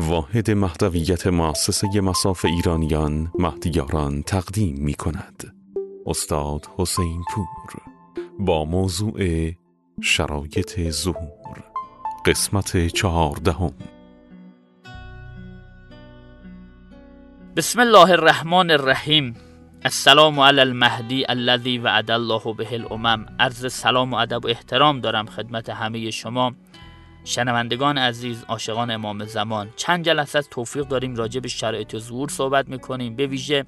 واحد مهدویت مؤسسه مساف ایرانیان مهدیاران تقدیم می کند استاد حسین پور. با موضوع شرایط ظهور. قسمت چهاردهم. بسم الله الرحمن الرحیم. السلام علی المهدی الذی وعد الله به الامم عرض سلام و ادب و احترام دارم خدمت همه شما. شنوندگان عزیز عاشقان امام زمان چند جلسه از توفیق داریم راجع به شرایط ظهور صحبت می‌کنیم. به ویژه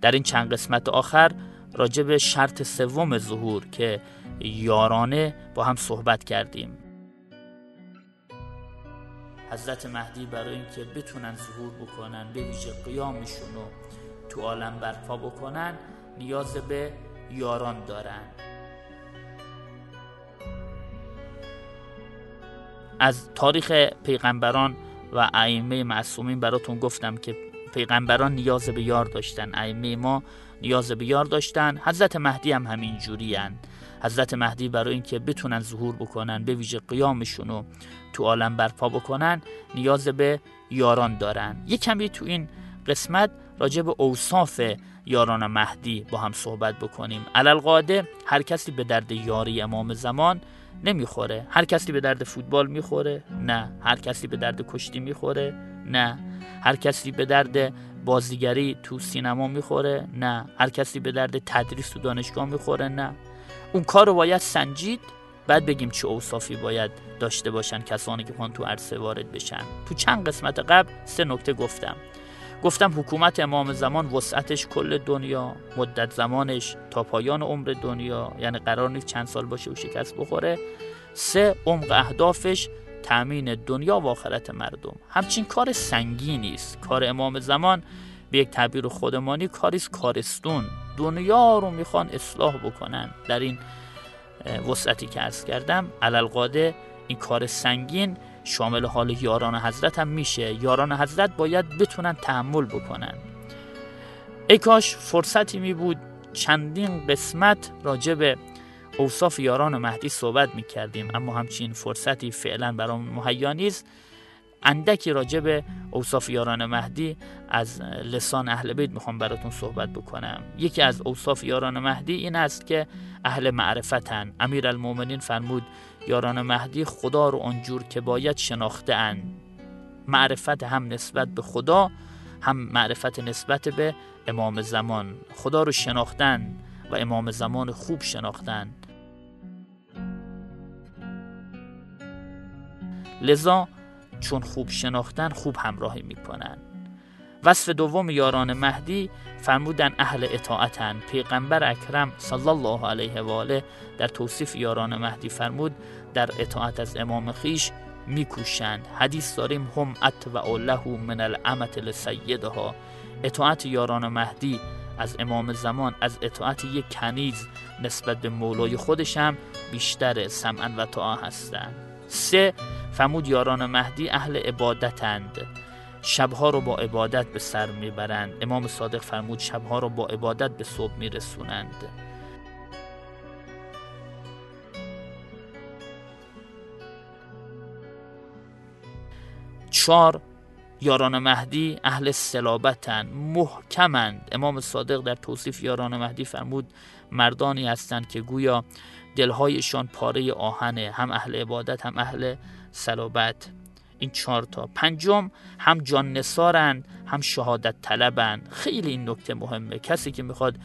در این چند قسمت آخر راجع به شرط سوم ظهور که یارانه با هم صحبت کردیم. حضرت مهدی برای اینکه بتونن ظهور بکنن به ویژه قیامشون رو تو عالم برپا بکنن نیاز به یاران دارن. از تاریخ پیغمبران و ائمه معصومین براتون گفتم که پیغمبران نیاز به یار داشتن. ائمه ما نیاز به یار داشتن. حضرت مهدی هم همین جوری حضرت مهدی برای اینکه بتونن ظهور بکنن به ویژه قیامشون رو تو عالم برپا بکنن نیاز به یاران دارن. یه کمی تو این قسمت راجع به اوصاف یاران مهدی با هم صحبت بکنیم. علالقاده هر کسی به درد یاری امام زمان نمی‌خوره. هر کسی به درد فوتبال می‌خوره؟ نه. هر کسی به درد کشتی می‌خوره؟ نه. هر کسی به درد بازیگری تو سینما می‌خوره؟ نه. هر کسی به درد تدریس تو دانشگاه می‌خوره؟ نه. اون کار رو باید سنجید بعد بگیم چه اوصافی باید داشته باشن کسانی که خواهن تو عرصه وارد بشن. تو چند قسمت قبل سه نکته گفتم. گفتم حکومت امام زمان وسعتش کل دنیا مدت زمانش تا پایان عمر دنیا یعنی قرار نیست چند سال باشه و شکست بخوره. سه عمق اهدافش تامین دنیا و آخرت مردم. همچین کار سنگینی است. کار امام زمان به یک تعبیر خودمانی کاریست کارستون. دنیا رو می‌خوان اصلاح بکنن. در این وسعتی که ارز کردم علالقاده این کار سنگین شامل حال یاران حضرت هم میشه. یاران حضرت باید بتونن تحمل بکنن. ای کاش فرصتی می بود چندین قسمت راجع به اوصاف یاران مهدی صحبت می کردیم. اما همچین فرصتی فعلا برام مهیا نیست. اندکی راجع به اوصاف یاران مهدی از لسان اهل بیت می‌خوام براتون صحبت بکنم. یکی از اوصاف یاران مهدی این است که اهل معرفتن. امیر المومنین فرمود یاران مهدی خدا رو آنجور که باید شناخته اند معرفت هم نسبت به خدا هم معرفت نسبت به امام زمان. خدا رو شناختن و امام زمان خوب شناختن. لذا چون خوب شناختن خوب همراهی می‌کنن. وصف دوم یاران مهدی فرمودن اهل اطاعتن. پیغمبر اکرم صلی الله علیه و آله در توصیف یاران مهدی فرمود در اطاعت از امام خیش میکوشند. حدیث داریم هم اتبع له من الامت لسیدها. اطاعت یاران مهدی از امام زمان از اطاعت یک کنیز نسبت به مولای خودشم بیشتر سمعا و طاعه هستند. سه فرمود یاران مهدی اهل عبادتند. شبها رو با عبادت به سر می‌برند. امام صادق فرمود شبها رو با عبادت به صبح میرسونند. چهار یاران مهدی اهل سلابتن محکمند. امام صادق در توصیف یاران مهدی فرمود مردانی هستند که گویا دلهایشان پاره آهنه هم اهل عبادت هم اهل سلابت این چهار تا. پنجم هم جان نسارن هم شهادت طلبن خیلی این نکته مهمه. کسی که می‌خواد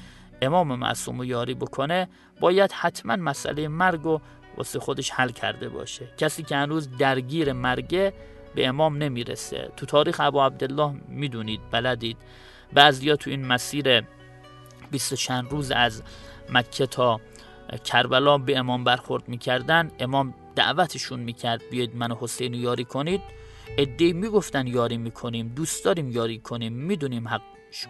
امام معصوم و یاری بکنه باید حتما مسئله مرگ و واسه خودش حل کرده باشه. کسی که هنوز درگیر مرگه به امام نمی‌رسه. تو تاریخ ابو عبدالله می‌دونید بلدید. بعضیا تو این مسیر 20 چند روز از مکه تا کربلا به امام برخورد می‌کردن. امام دعوتشون می‌کرد بیاید من حسین یاری کنید؟ ادهی می‌گفتن یاری می‌کنیم دوست داریم یاری کنیم می‌دونیم حق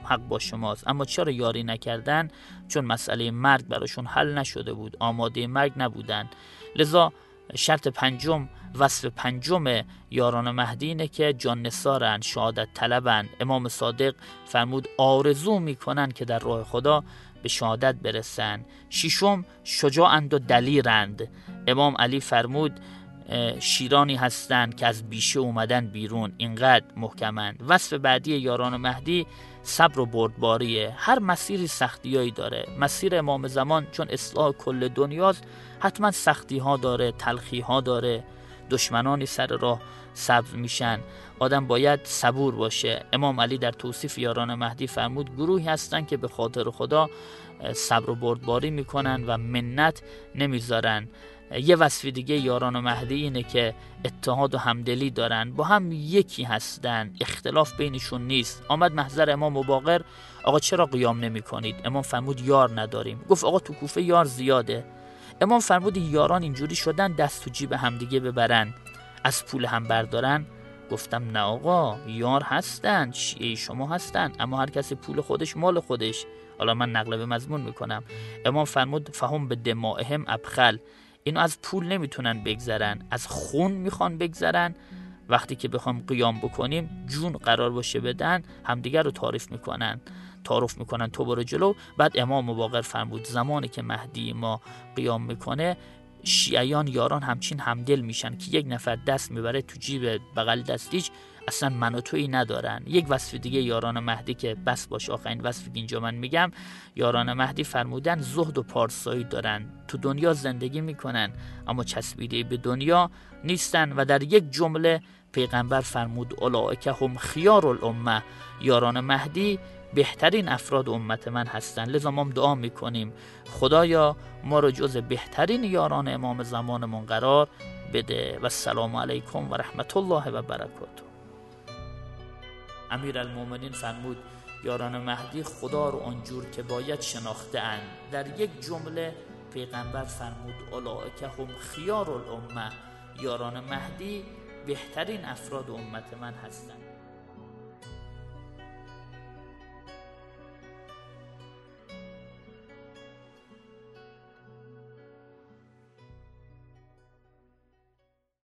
حق با شماست. اما چرا یاری نکردن؟ چون مسئله مرگ براشون حل نشده بود آماده مرگ نبودن. لذا شرط پنجم وصف پنجم یاران مهدی اینه که جان نسارن شهادت طلبن. امام صادق فرمود آرزو می‌کنن که در راه خدا به شهادت برسن. ششم شجاعند و دلیرند. امام علی فرمود شیرانی هستند که از بیشه اومدن بیرون. اینقدر محکمند. وصف بعدی یاران مهدی صبر و بردباریه. هر مسیری سختیایی داره. مسیر امام زمان چون اصلاح کل دنیاست حتما سختی ها داره تلخی ها داره. دشمنانی سر راه سبز میشن. آدم باید صبور باشه. امام علی در توصیف یاران مهدی فرمود گروهی هستن که به خاطر خدا صبر و بردباری می‌کنن و منت نمی‌ذارن. یه وصف دیگه یاران و مهدی اینه که اتحاد و همدلی دارن. با هم یکی هستن. اختلاف بینشون نیست. آمد محضر امام باقر آقا چرا قیام نمی کنید امام فرمود یار نداریم. گفت آقا تو کوفه یار زیاده. امام فرمود یاران اینجوری شدن دست تو جیب همدیگه ببرن. از پول هم بردارن. گفتم نه آقا یار هستن شیعه شما هستن اما هر کسی پول خودش مال خودش. حالا من نقل به مضمون می‌کنم. امام فرمود فهم به دمائهم ابخل. اینو از پول نمی‌تونن بگذرن از خون می‌خوان بگذرن. وقتی که بخوام قیام بکنیم جون قرار باشه بدن همدیگر رو تعریف می‌کنن. تعارف می‌کنن تو برو جلو. بعد امام مباقر فرمود زمانی که مهدی ما قیام می‌کنه شیعیان یاران همچین همدل میشن که یک نفر دست می‌بره تو جیب بغل دستیش اصلا من و توی ندارن. یک وصف دیگه یاران مهدی که بس باش آخرین وصفی که اینجا من میگم یاران مهدی فرمودن زهد و پارسایی دارن تو دنیا زندگی می‌کنن اما چسبیده به دنیا نیستن. و در یک جمله پیغمبر فرمود اولئک هم خیار الامه یاران مهدی بهترین افراد امت من هستند لذا ما دعا می‌کنیم. خدایا ما رو جز بهترین یاران امام زمانمون قرار بده. و السلام علیکم و رحمت الله و برکاته. امیر المومنین فرمود یاران مهدی خدا رو آنجور که باید شناخته اند در یک جمله پیغمبر فرمود اولئک هم خیار الامه. یاران مهدی بهترین افراد امت من هستند